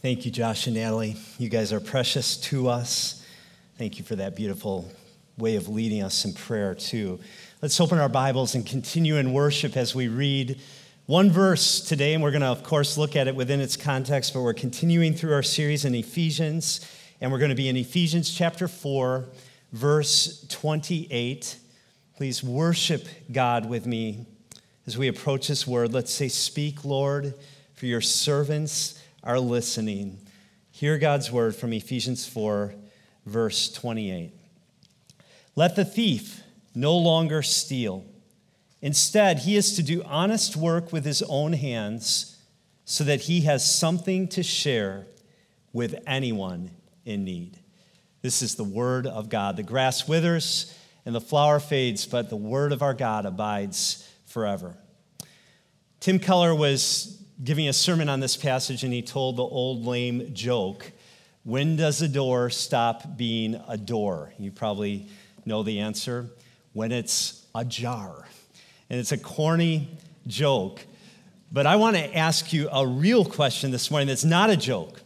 Thank you, Josh and Natalie. You guys are precious to us. Thank you for that beautiful way of leading us in prayer, too. Let's open our Bibles and continue in worship as we read one verse today, and we're going to, of course, look at it within its context, but we're continuing through our series in Ephesians, and we're going to be in Ephesians chapter 4, verse 28. Please worship God with me as we approach this word. Let's say, Speak, Lord, for your servants are listening, hear God's word from Ephesians 4, verse 28. Let the thief no longer steal. Instead, he is to do honest work with his own hands so that he has something to share with anyone in need. This is the word of God. The grass withers and the flower fades, but the word of our God abides forever. Tim Keller was giving a sermon on this passage, and he told the old lame joke When does a door stop being a door? You probably know the answer when it's ajar. And it's a corny joke. But I want to ask you a real question this morning that's not a joke.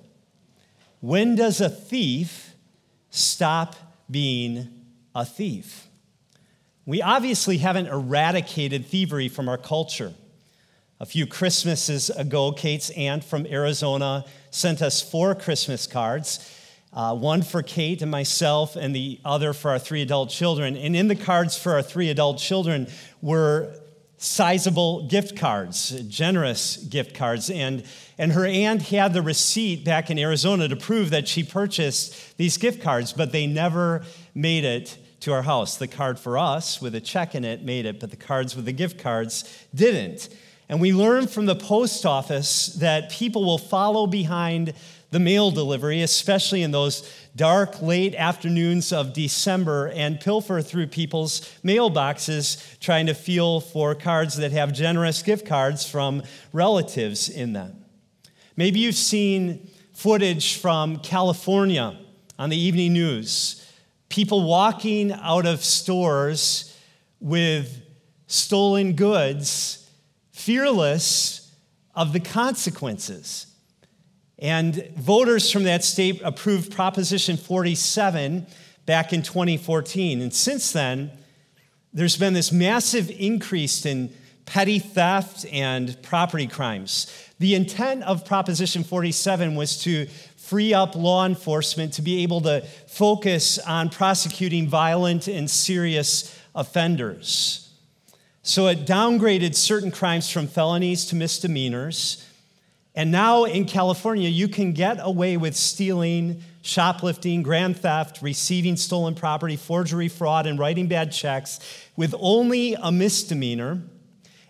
When does a thief stop being a thief? We obviously haven't eradicated thievery from our culture. A few Christmases ago, Kate's aunt from Arizona sent us four Christmas cards uh, one for Kate and myself, and the other for our three adult children. And in the cards for our three adult children were sizable gift cards, generous gift cards. And, and her aunt had the receipt back in Arizona to prove that she purchased these gift cards, but they never made it to our house. The card for us with a check in it made it, but the cards with the gift cards didn't. And we learn from the post office that people will follow behind the mail delivery, especially in those dark, late afternoons of December, and pilfer through people's mailboxes trying to feel for cards that have generous gift cards from relatives in them. Maybe you've seen footage from California on the evening news. People walking out of stores with stolen goods fearless of the consequences. And voters from that state approved Proposition 47 back in 2014. And since then, there's been this massive increase in petty theft and property crimes. The intent of Proposition 47 was to free up law enforcement to be able to focus on prosecuting violent and serious offenders. So it downgraded certain crimes from felonies to misdemeanors. And now in California, you can get away with stealing, shoplifting, grand theft, receiving stolen property, forgery, fraud, and writing bad checks with only a misdemeanor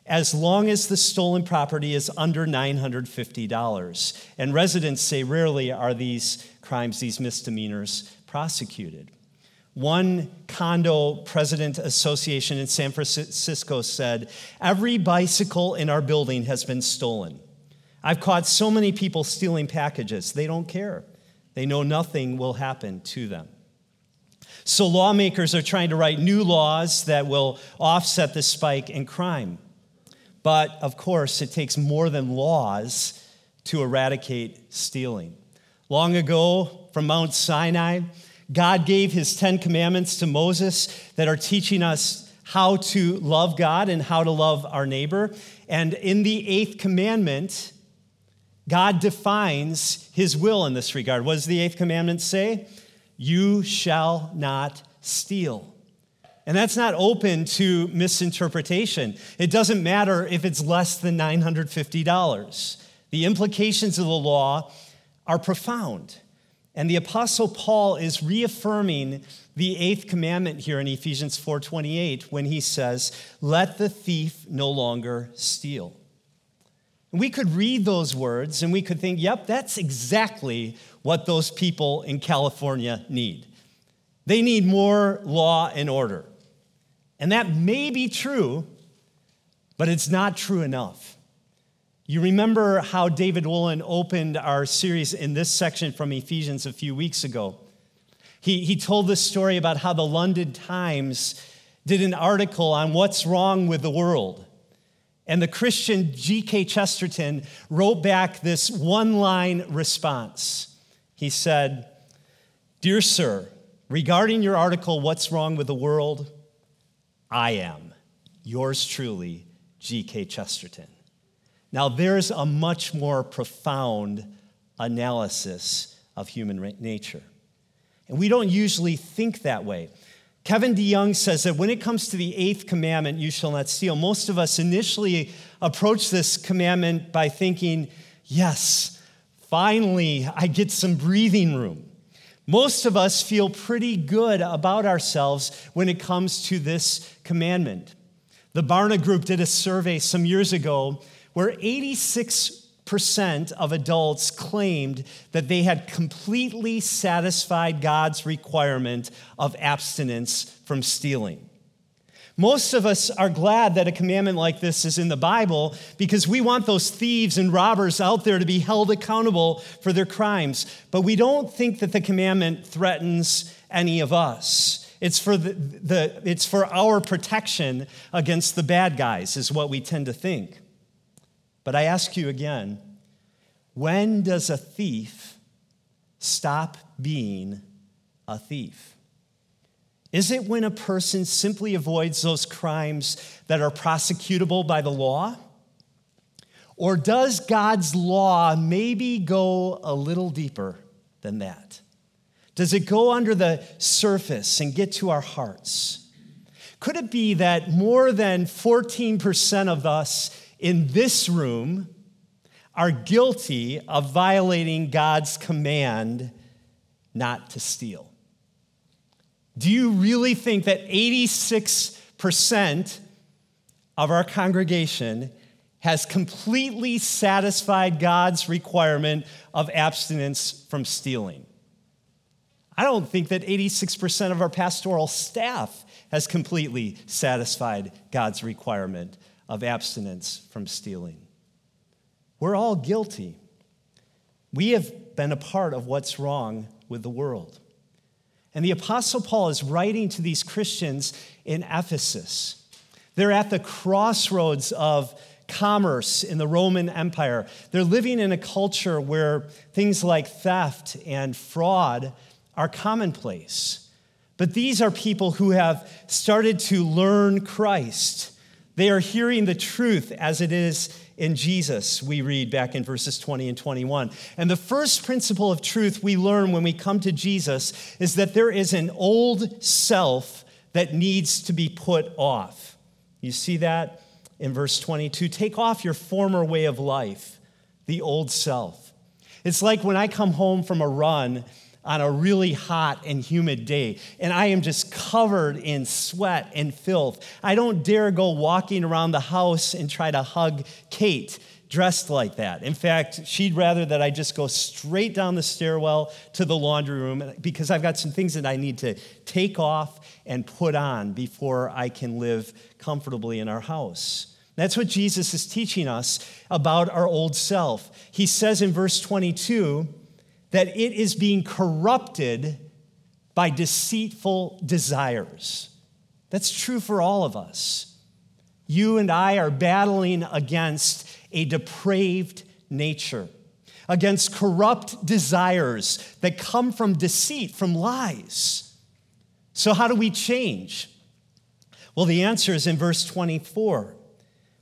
as long as the stolen property is under $950. And residents say rarely are these crimes, these misdemeanors, prosecuted. One condo president association in San Francisco said, Every bicycle in our building has been stolen. I've caught so many people stealing packages. They don't care, they know nothing will happen to them. So, lawmakers are trying to write new laws that will offset the spike in crime. But of course, it takes more than laws to eradicate stealing. Long ago, from Mount Sinai, God gave his Ten Commandments to Moses that are teaching us how to love God and how to love our neighbor. And in the eighth commandment, God defines his will in this regard. What does the eighth commandment say? You shall not steal. And that's not open to misinterpretation. It doesn't matter if it's less than $950. The implications of the law are profound. And the apostle Paul is reaffirming the eighth commandment here in Ephesians 4:28 when he says, "Let the thief no longer steal." We could read those words and we could think, "Yep, that's exactly what those people in California need. They need more law and order." And that may be true, but it's not true enough. You remember how David Woolen opened our series in this section from Ephesians a few weeks ago. He, he told this story about how the London Times did an article on what's wrong with the world. And the Christian G.K. Chesterton wrote back this one line response. He said, Dear Sir, regarding your article, What's Wrong with the World? I am. Yours truly, G.K. Chesterton. Now, there's a much more profound analysis of human nature. And we don't usually think that way. Kevin DeYoung says that when it comes to the eighth commandment, you shall not steal, most of us initially approach this commandment by thinking, yes, finally, I get some breathing room. Most of us feel pretty good about ourselves when it comes to this commandment. The Barna Group did a survey some years ago where 86% of adults claimed that they had completely satisfied God's requirement of abstinence from stealing. Most of us are glad that a commandment like this is in the Bible because we want those thieves and robbers out there to be held accountable for their crimes. But we don't think that the commandment threatens any of us. It's for, the, the, it's for our protection against the bad guys, is what we tend to think. But I ask you again when does a thief stop being a thief? Is it when a person simply avoids those crimes that are prosecutable by the law? Or does God's law maybe go a little deeper than that? Does it go under the surface and get to our hearts? Could it be that more than 14% of us in this room are guilty of violating God's command not to steal? Do you really think that 86% of our congregation has completely satisfied God's requirement of abstinence from stealing? I don't think that 86% of our pastoral staff has completely satisfied God's requirement of abstinence from stealing. We're all guilty. We have been a part of what's wrong with the world. And the Apostle Paul is writing to these Christians in Ephesus. They're at the crossroads of commerce in the Roman Empire. They're living in a culture where things like theft and fraud are commonplace. But these are people who have started to learn Christ. They are hearing the truth as it is in Jesus, we read back in verses 20 and 21. And the first principle of truth we learn when we come to Jesus is that there is an old self that needs to be put off. You see that in verse 22. Take off your former way of life, the old self. It's like when I come home from a run on a really hot and humid day, and I am just covered in sweat and filth. I don't dare go walking around the house and try to hug Kate dressed like that. In fact, she'd rather that I just go straight down the stairwell to the laundry room because I've got some things that I need to take off and put on before I can live comfortably in our house. That's what Jesus is teaching us about our old self. He says in verse 22 that it is being corrupted by deceitful desires. That's true for all of us. You and I are battling against a depraved nature, against corrupt desires that come from deceit, from lies. So, how do we change? Well, the answer is in verse 24.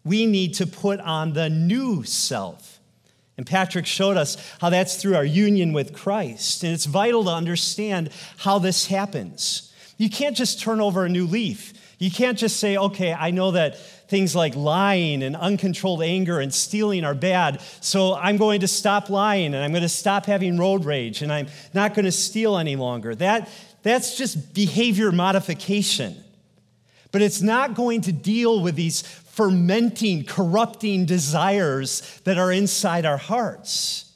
We need to put on the new self and Patrick showed us how that's through our union with Christ. And it's vital to understand how this happens. You can't just turn over a new leaf. You can't just say, okay, I know that things like lying and uncontrolled anger and stealing are bad, so I'm going to stop lying and I'm going to stop having road rage and I'm not going to steal any longer. That, that's just behavior modification. But it's not going to deal with these fermenting, corrupting desires that are inside our hearts.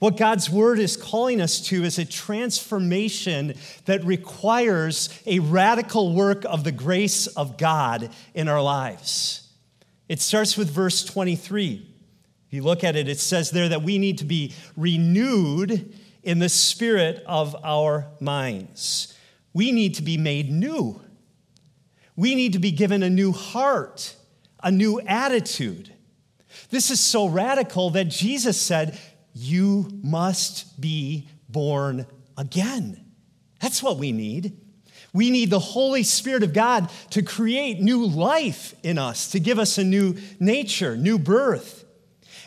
What God's word is calling us to is a transformation that requires a radical work of the grace of God in our lives. It starts with verse 23. If you look at it, it says there that we need to be renewed in the spirit of our minds. We need to be made new. We need to be given a new heart a new attitude. This is so radical that Jesus said, You must be born again. That's what we need. We need the Holy Spirit of God to create new life in us, to give us a new nature, new birth.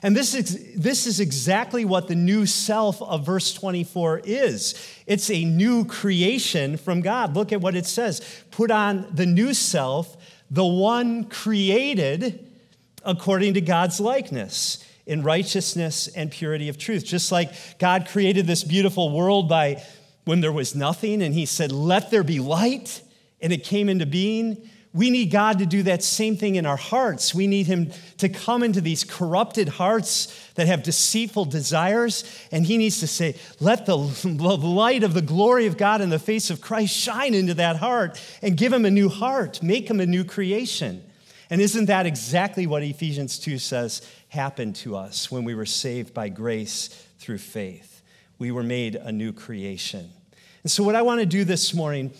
And this is, this is exactly what the new self of verse 24 is it's a new creation from God. Look at what it says put on the new self, the one created according to God's likeness in righteousness and purity of truth. Just like God created this beautiful world by when there was nothing and he said, Let there be light, and it came into being. We need God to do that same thing in our hearts. We need Him to come into these corrupted hearts that have deceitful desires. And He needs to say, Let the light of the glory of God in the face of Christ shine into that heart and give him a new heart, make him a new creation. And isn't that exactly what Ephesians 2 says happened to us when we were saved by grace through faith? We were made a new creation. And so, what I want to do this morning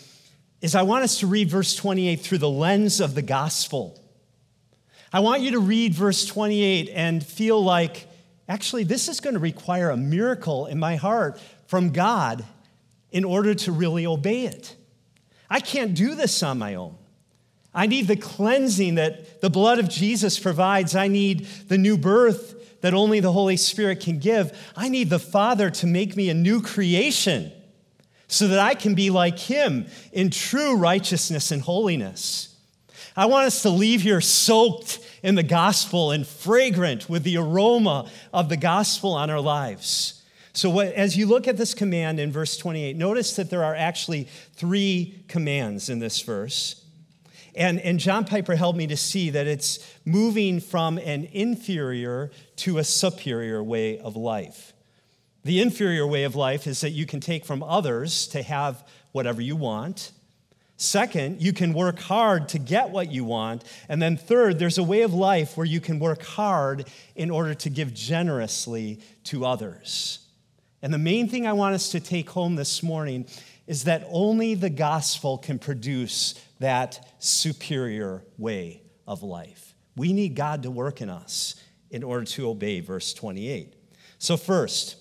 is I want us to read verse 28 through the lens of the gospel. I want you to read verse 28 and feel like, actually, this is going to require a miracle in my heart from God in order to really obey it. I can't do this on my own. I need the cleansing that the blood of Jesus provides. I need the new birth that only the Holy Spirit can give. I need the Father to make me a new creation so that I can be like Him in true righteousness and holiness. I want us to leave here soaked in the gospel and fragrant with the aroma of the gospel on our lives. So, what, as you look at this command in verse 28, notice that there are actually three commands in this verse. And, and John Piper helped me to see that it's moving from an inferior to a superior way of life. The inferior way of life is that you can take from others to have whatever you want. Second, you can work hard to get what you want. And then third, there's a way of life where you can work hard in order to give generously to others. And the main thing I want us to take home this morning is that only the gospel can produce that superior way of life. We need God to work in us in order to obey verse 28. So, first,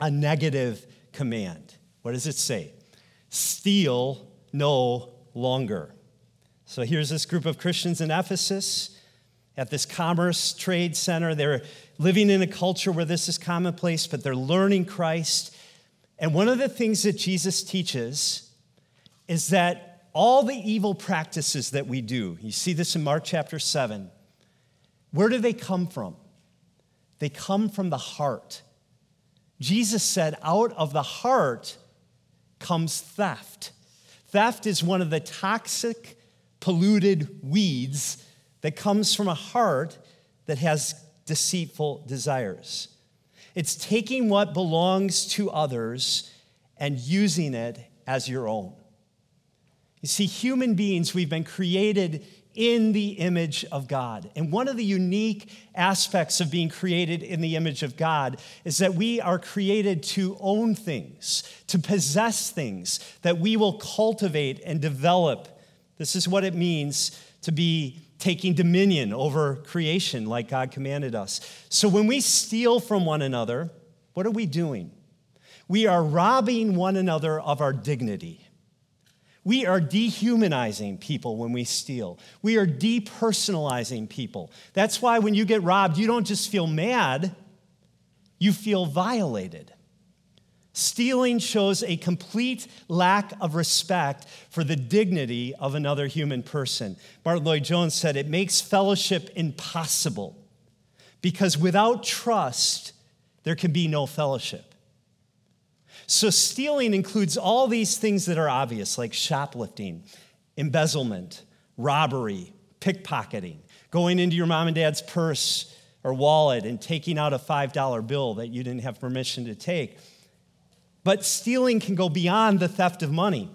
a negative command. What does it say? Steal no longer. So, here's this group of Christians in Ephesus at this commerce trade center. They're living in a culture where this is commonplace, but they're learning Christ. And one of the things that Jesus teaches is that all the evil practices that we do, you see this in Mark chapter 7, where do they come from? They come from the heart. Jesus said, out of the heart comes theft. Theft is one of the toxic, polluted weeds that comes from a heart that has deceitful desires. It's taking what belongs to others and using it as your own. You see, human beings, we've been created in the image of God. And one of the unique aspects of being created in the image of God is that we are created to own things, to possess things that we will cultivate and develop. This is what it means to be taking dominion over creation like God commanded us. So when we steal from one another, what are we doing? We are robbing one another of our dignity. We are dehumanizing people when we steal. We are depersonalizing people. That's why when you get robbed, you don't just feel mad, you feel violated. Stealing shows a complete lack of respect for the dignity of another human person. Martyn Lloyd-Jones said it makes fellowship impossible because without trust, there can be no fellowship. So, stealing includes all these things that are obvious, like shoplifting, embezzlement, robbery, pickpocketing, going into your mom and dad's purse or wallet and taking out a $5 bill that you didn't have permission to take. But stealing can go beyond the theft of money.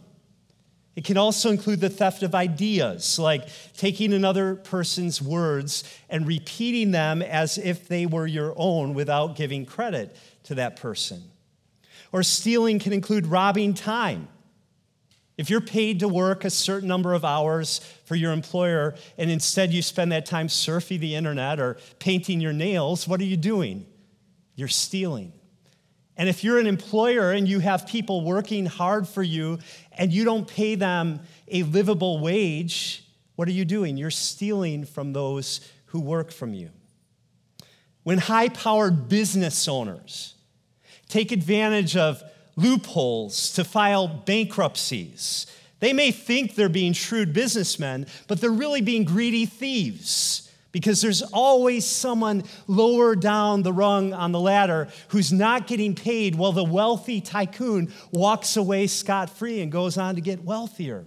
It can also include the theft of ideas, like taking another person's words and repeating them as if they were your own without giving credit to that person. Or stealing can include robbing time. If you're paid to work a certain number of hours for your employer and instead you spend that time surfing the internet or painting your nails, what are you doing? You're stealing. And if you're an employer and you have people working hard for you and you don't pay them a livable wage, what are you doing? You're stealing from those who work from you. When high powered business owners take advantage of loopholes to file bankruptcies. They may think they're being shrewd businessmen, but they're really being greedy thieves because there's always someone lower down the rung on the ladder who's not getting paid while the wealthy tycoon walks away scot free and goes on to get wealthier.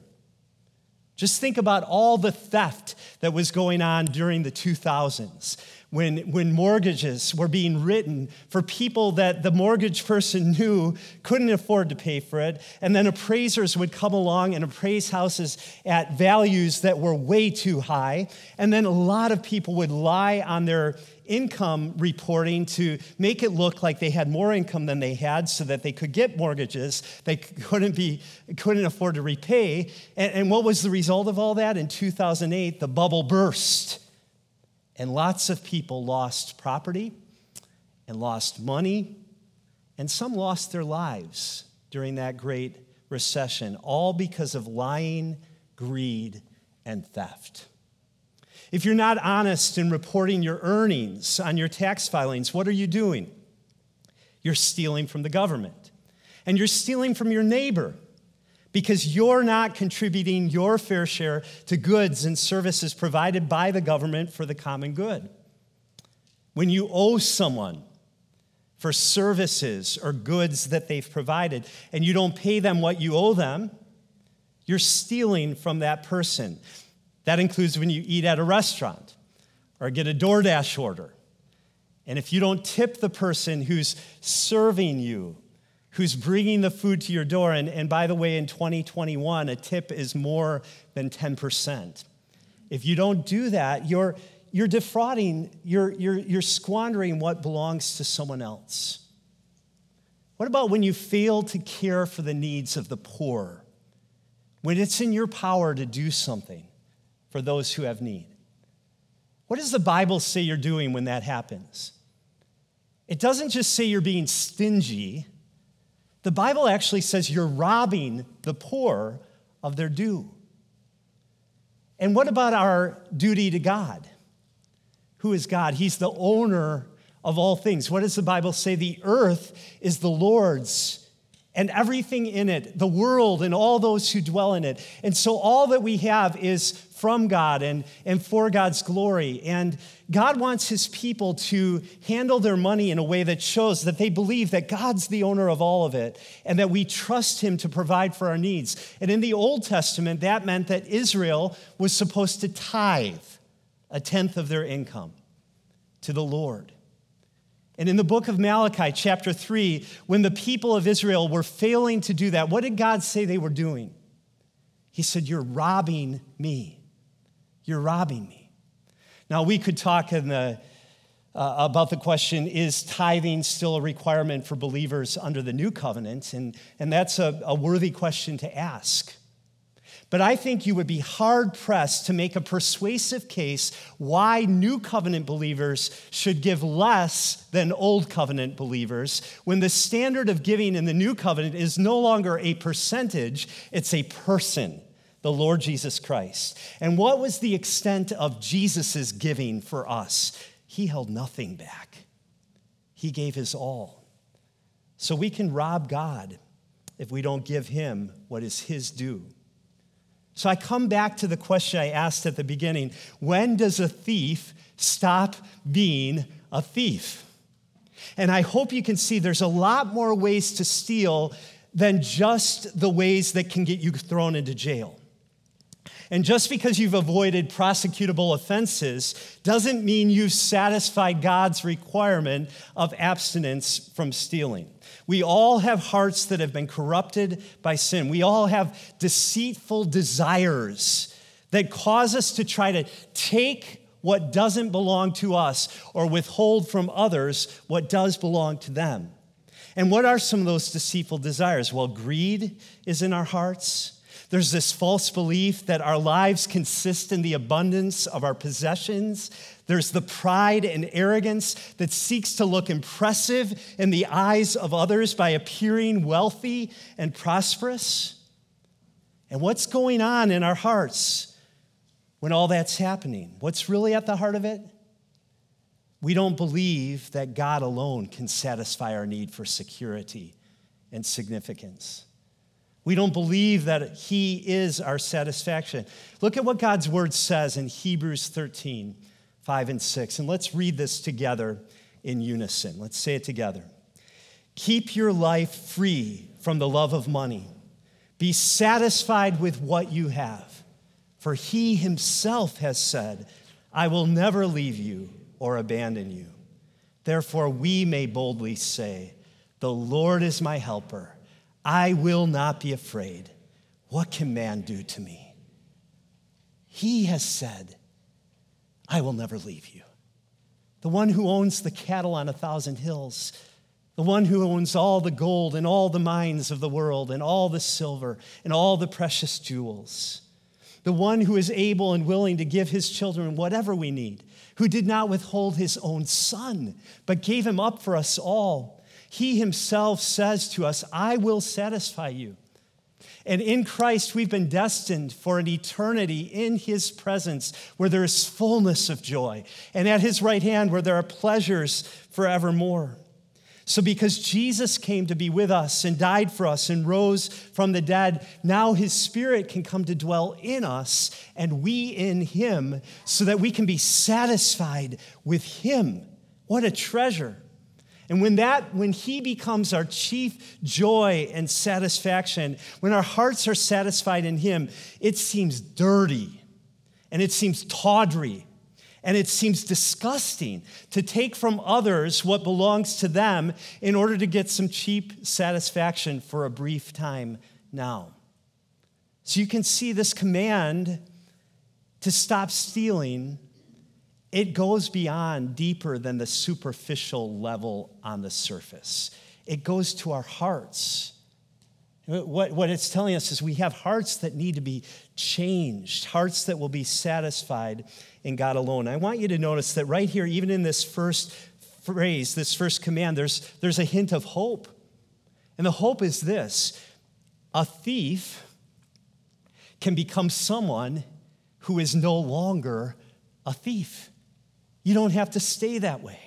Just think about all the theft that was going on during the 2000s when, when mortgages were being written for people that the mortgage person knew couldn't afford to pay for it. And then appraisers would come along and appraise houses at values that were way too high. And then a lot of people would lie on their income reporting to make it look like they had more income than they had so that they could get mortgages they couldn't be couldn't afford to repay and, and what was the result of all that in 2008 the bubble burst and lots of people lost property and lost money, and some lost their lives during that great recession, all because of lying, greed, and theft. If you're not honest in reporting your earnings on your tax filings, what are you doing? You're stealing from the government. And you're stealing from your neighbor because you're not contributing your fair share to goods and services provided by the government for the common good. When you owe someone for services or goods that they've provided and you don't pay them what you owe them, you're stealing from that person. That includes when you eat at a restaurant or get a DoorDash order. And if you don't tip the person who's serving you who's bringing the food to your door. And, and by the way, in 2021, a tip is more than 10%. If you don't do that, you're, you're defrauding, you're, you're, you're squandering what belongs to someone else. What about when you fail to care for the needs of the poor? When it's in your power to do something for those who have need? What does the Bible say you're doing when that happens? It doesn't just say you're being stingy, the Bible actually says you're robbing the poor of their due. And what about our duty to God? Who is God? He's the owner of all things. What does the Bible say? The earth is the Lord's and everything in it, the world and all those who dwell in it. And so all that we have is from God and, and for God's glory. And God wants his people to handle their money in a way that shows that they believe that God's the owner of all of it and that we trust him to provide for our needs. And in the Old Testament, that meant that Israel was supposed to tithe a tenth of their income to the Lord. And in the book of Malachi, chapter 3, when the people of Israel were failing to do that, what did God say they were doing? He said, You're robbing me. You're robbing me. Now, we could talk the, uh, about the question is tithing still a requirement for believers under the new covenant? And, and that's a, a worthy question to ask. But I think you would be hard pressed to make a persuasive case why new covenant believers should give less than old covenant believers when the standard of giving in the new covenant is no longer a percentage, it's a person, the Lord Jesus Christ. And what was the extent of Jesus' giving for us? He held nothing back, He gave His all. So we can rob God if we don't give Him what is His due. So I come back to the question I asked at the beginning when does a thief stop being a thief? And I hope you can see there's a lot more ways to steal than just the ways that can get you thrown into jail. And just because you've avoided prosecutable offenses doesn't mean you've satisfied God's requirement of abstinence from stealing. We all have hearts that have been corrupted by sin. We all have deceitful desires that cause us to try to take what doesn't belong to us or withhold from others what does belong to them. And what are some of those deceitful desires? Well, greed is in our hearts. There's this false belief that our lives consist in the abundance of our possessions. There's the pride and arrogance that seeks to look impressive in the eyes of others by appearing wealthy and prosperous. And what's going on in our hearts when all that's happening? What's really at the heart of it? We don't believe that God alone can satisfy our need for security and significance. We don't believe that He is our satisfaction. Look at what God's word says in Hebrews 13, 5 and 6. And let's read this together in unison. Let's say it together. Keep your life free from the love of money. Be satisfied with what you have. For He Himself has said, I will never leave you or abandon you. Therefore, we may boldly say, The Lord is my helper. I will not be afraid. What can man do to me? He has said, I will never leave you. The one who owns the cattle on a thousand hills, the one who owns all the gold and all the mines of the world and all the silver and all the precious jewels, the one who is able and willing to give his children whatever we need, who did not withhold his own son, but gave him up for us all he himself says to us, I will satisfy you. And in Christ, we've been destined for an eternity in His presence where there is fullness of joy, and at His right hand where there are pleasures forevermore. So, because Jesus came to be with us and died for us and rose from the dead, now His Spirit can come to dwell in us and we in Him so that we can be satisfied with Him. What a treasure! And when that when he becomes our chief joy and satisfaction, when our hearts are satisfied in him, it seems dirty and it seems tawdry and it seems disgusting to take from others what belongs to them in order to get some cheap satisfaction for a brief time now. So you can see this command to stop stealing it goes beyond deeper than the superficial level on the surface. It goes to our hearts. What, what it's telling us is we have hearts that need to be changed, hearts that will be satisfied in God alone. I want you to notice that right here, even in this first phrase, this first command, there's, there's a hint of hope. And the hope is this a thief can become someone who is no longer a thief. You don't have to stay that way.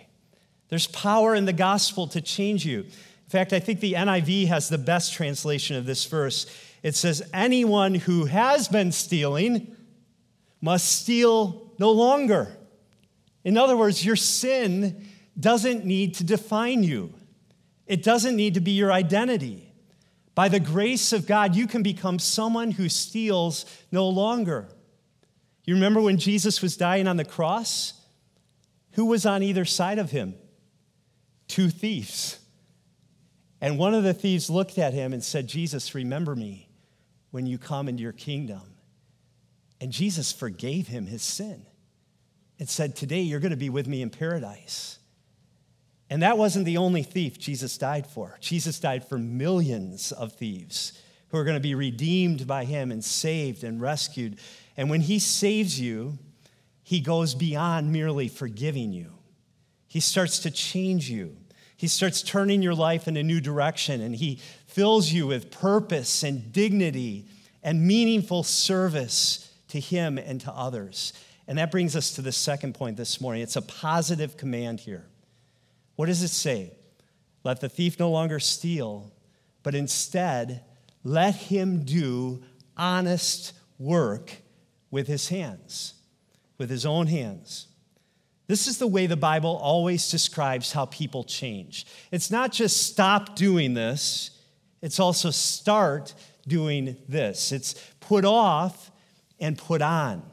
There's power in the gospel to change you. In fact, I think the NIV has the best translation of this verse. It says, Anyone who has been stealing must steal no longer. In other words, your sin doesn't need to define you, it doesn't need to be your identity. By the grace of God, you can become someone who steals no longer. You remember when Jesus was dying on the cross? Who was on either side of him? Two thieves. And one of the thieves looked at him and said, Jesus, remember me when you come into your kingdom. And Jesus forgave him his sin and said, Today you're going to be with me in paradise. And that wasn't the only thief Jesus died for. Jesus died for millions of thieves who are going to be redeemed by him and saved and rescued. And when he saves you, he goes beyond merely forgiving you. He starts to change you. He starts turning your life in a new direction, and He fills you with purpose and dignity and meaningful service to Him and to others. And that brings us to the second point this morning. It's a positive command here. What does it say? Let the thief no longer steal, but instead let him do honest work with his hands with his own hands. This is the way the Bible always describes how people change. It's not just stop doing this, it's also start doing this. It's put off and put on.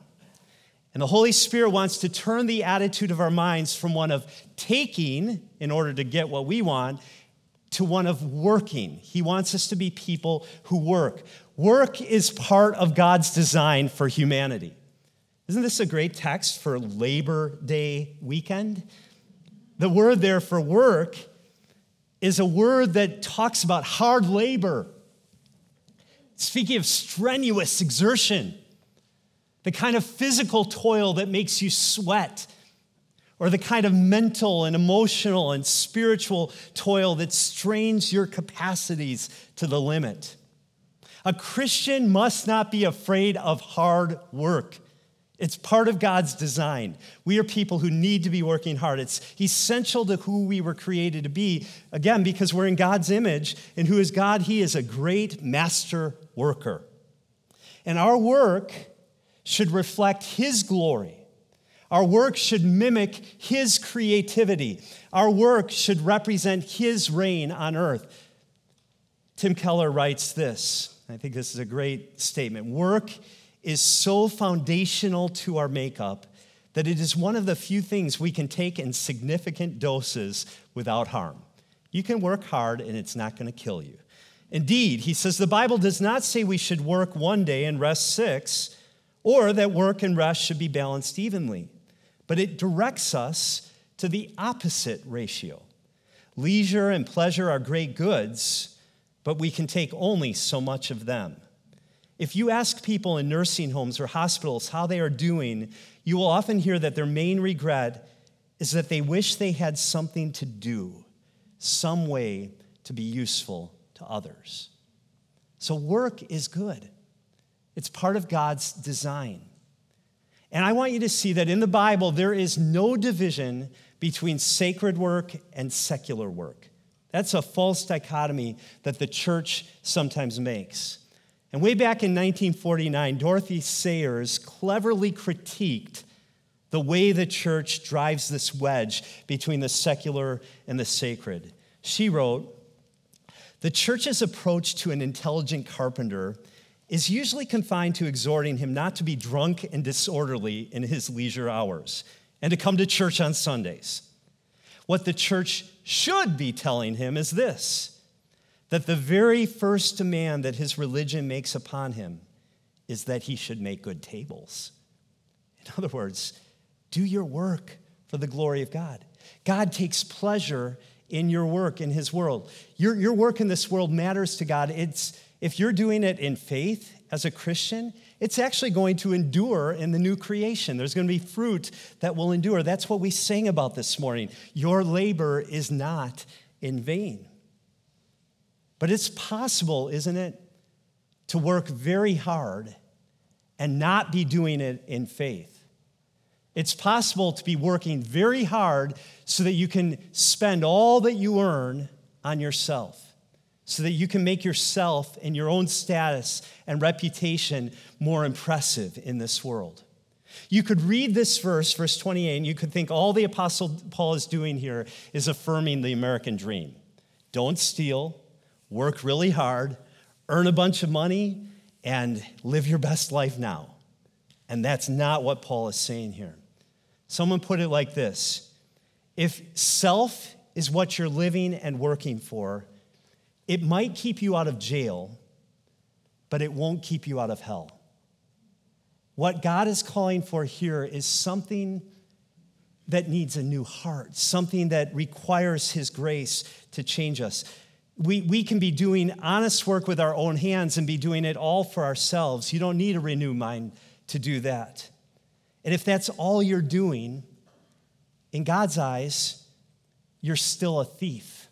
And the Holy Spirit wants to turn the attitude of our minds from one of taking in order to get what we want to one of working. He wants us to be people who work. Work is part of God's design for humanity. Isn't this a great text for Labor Day weekend? The word there for work is a word that talks about hard labor. Speaking of strenuous exertion, the kind of physical toil that makes you sweat, or the kind of mental and emotional and spiritual toil that strains your capacities to the limit. A Christian must not be afraid of hard work. It's part of God's design. We are people who need to be working hard. It's essential to who we were created to be, again, because we're in God's image. And who is God? He is a great master worker. And our work should reflect His glory. Our work should mimic His creativity. Our work should represent His reign on earth. Tim Keller writes this. I think this is a great statement. Work is so foundational to our makeup that it is one of the few things we can take in significant doses without harm. You can work hard and it's not going to kill you. Indeed, he says the Bible does not say we should work one day and rest six or that work and rest should be balanced evenly. But it directs us to the opposite ratio. Leisure and pleasure are great goods, but we can take only so much of them. If you ask people in nursing homes or hospitals how they are doing, you will often hear that their main regret is that they wish they had something to do, some way to be useful to others. So, work is good. It's part of God's design. And I want you to see that in the Bible, there is no division between sacred work and secular work. That's a false dichotomy that the church sometimes makes. And way back in 1949, Dorothy Sayers cleverly critiqued the way the church drives this wedge between the secular and the sacred. She wrote, The church's approach to an intelligent carpenter is usually confined to exhorting him not to be drunk and disorderly in his leisure hours and to come to church on Sundays. What the church should be telling him is this that the very first demand that his religion makes upon him is that he should make good tables. In other words, do your work for the glory of God. God takes pleasure in your work in his world. Your, your work in this world matters to God. It's if you're doing it in faith as a Christian, it's actually going to endure in the new creation. There's going to be fruit that will endure. That's what we sang about this morning. Your labor is not in vain. But it's possible, isn't it, to work very hard and not be doing it in faith. It's possible to be working very hard so that you can spend all that you earn on yourself so that you can make yourself and your own status and reputation more impressive in this world. You could read this verse, verse 28, and you could think all the Apostle Paul is doing here is affirming the American dream. Don't steal, work really hard, earn a bunch of money, and live your best life now. And that's not what Paul is saying here. Someone put it like this If self is what you're living and working for, it might keep you out of jail, but it won't keep you out of hell. What God is calling for here is something that needs a new heart, something that requires His grace to change us. We, we can be doing honest work with our own hands and be doing it all for ourselves. You don't need a renewed mind to do that. And if that's all you're doing, in God's eyes, you're still a thief.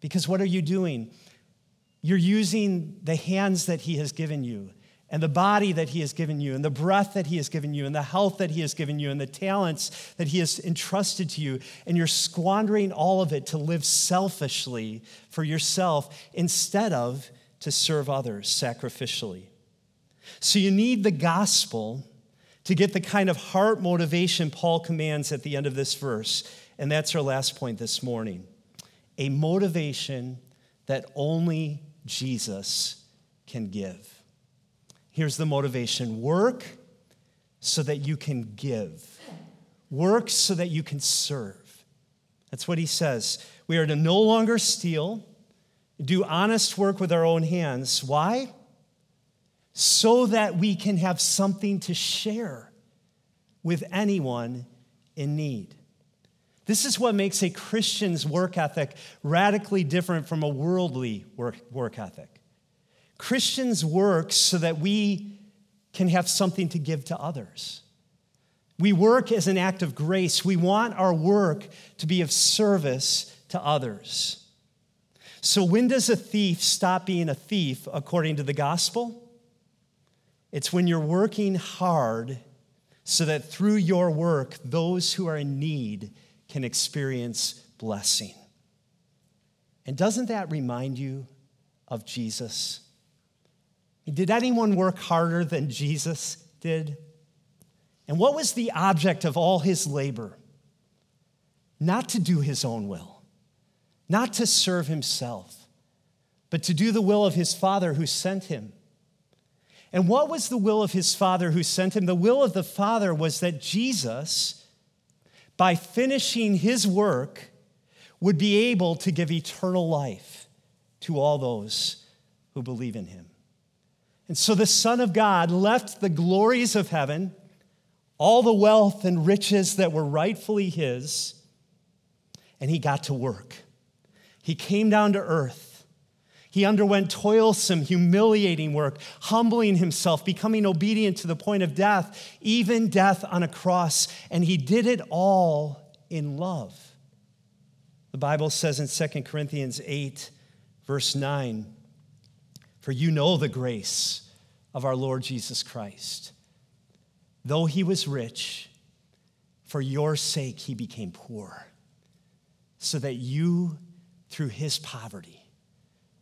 Because what are you doing? You're using the hands that He has given you, and the body that He has given you, and the breath that He has given you, and the health that He has given you, and the talents that He has entrusted to you, and you're squandering all of it to live selfishly for yourself instead of to serve others sacrificially. So you need the gospel to get the kind of heart motivation Paul commands at the end of this verse. And that's our last point this morning a motivation that only Jesus can give. Here's the motivation work so that you can give, work so that you can serve. That's what he says. We are to no longer steal, do honest work with our own hands. Why? So that we can have something to share with anyone in need. This is what makes a Christian's work ethic radically different from a worldly work, work ethic. Christians work so that we can have something to give to others. We work as an act of grace. We want our work to be of service to others. So, when does a thief stop being a thief according to the gospel? It's when you're working hard so that through your work, those who are in need can experience blessing. And doesn't that remind you of Jesus? Did anyone work harder than Jesus did? And what was the object of all his labor? Not to do his own will, not to serve himself, but to do the will of his Father who sent him. And what was the will of his Father who sent him? The will of the Father was that Jesus, by finishing his work, would be able to give eternal life to all those who believe in him. And so the Son of God left the glories of heaven, all the wealth and riches that were rightfully his, and he got to work. He came down to earth. He underwent toilsome, humiliating work, humbling himself, becoming obedient to the point of death, even death on a cross. And he did it all in love. The Bible says in 2 Corinthians 8, verse 9, For you know the grace of our Lord Jesus Christ. Though he was rich, for your sake he became poor, so that you, through his poverty,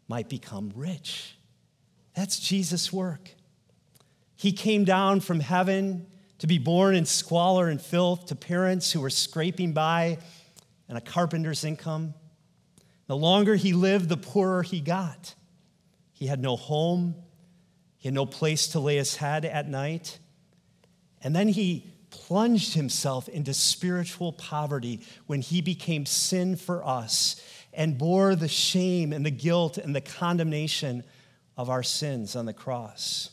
might become rich. That's Jesus' work. He came down from heaven to be born in squalor and filth to parents who were scraping by and a carpenter's income. The longer he lived, the poorer he got. He had no home, he had no place to lay his head at night. And then he plunged himself into spiritual poverty when he became sin for us and bore the shame and the guilt and the condemnation of our sins on the cross.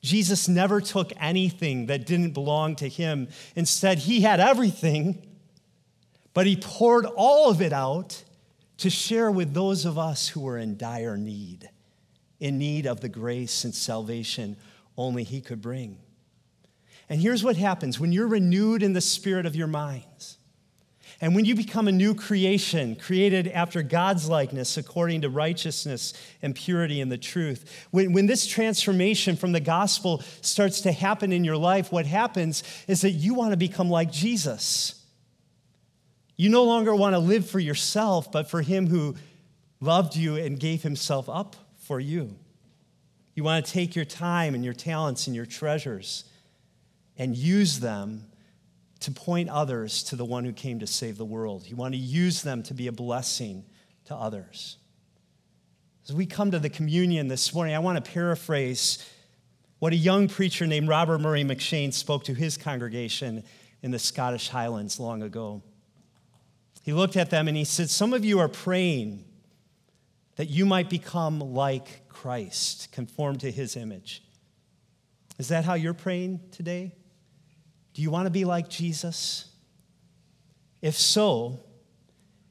Jesus never took anything that didn't belong to him. Instead, he had everything but he poured all of it out to share with those of us who were in dire need, in need of the grace and salvation only he could bring. And here's what happens when you're renewed in the spirit of your minds. And when you become a new creation, created after God's likeness according to righteousness and purity and the truth, when, when this transformation from the gospel starts to happen in your life, what happens is that you want to become like Jesus. You no longer want to live for yourself, but for him who loved you and gave himself up for you. You want to take your time and your talents and your treasures and use them to point others to the one who came to save the world. You want to use them to be a blessing to others. As we come to the communion this morning, I want to paraphrase what a young preacher named Robert Murray M'Cheyne spoke to his congregation in the Scottish Highlands long ago. He looked at them and he said, Some of you are praying that you might become like Christ, conform to his image. Is that how you're praying today? Do you want to be like Jesus? If so,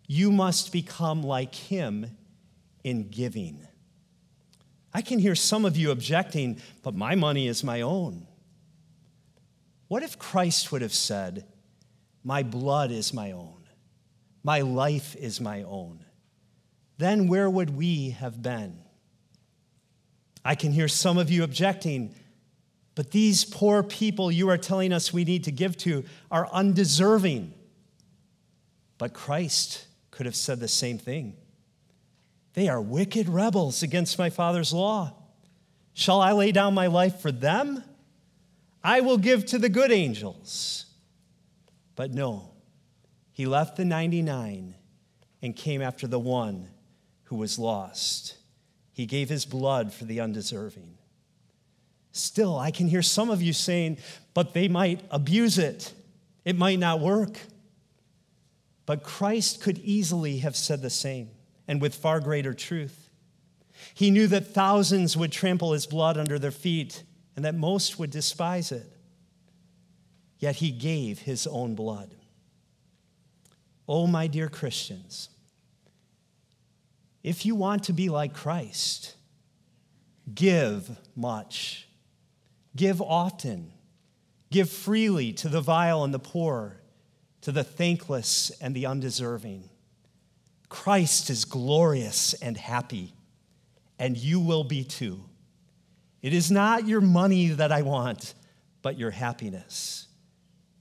you must become like him in giving. I can hear some of you objecting, but my money is my own. What if Christ would have said, My blood is my own? My life is my own. Then where would we have been? I can hear some of you objecting, but these poor people you are telling us we need to give to are undeserving. But Christ could have said the same thing. They are wicked rebels against my Father's law. Shall I lay down my life for them? I will give to the good angels. But no, he left the 99 and came after the one who was lost. He gave his blood for the undeserving. Still, I can hear some of you saying, but they might abuse it. It might not work. But Christ could easily have said the same, and with far greater truth. He knew that thousands would trample his blood under their feet and that most would despise it. Yet he gave his own blood. Oh, my dear Christians, if you want to be like Christ, Give much. Give often. Give freely to the vile and the poor, to the thankless and the undeserving. Christ is glorious and happy, and you will be too. It is not your money that I want, but your happiness.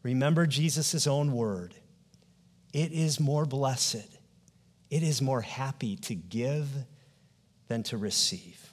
Remember Jesus' own word it is more blessed, it is more happy to give than to receive.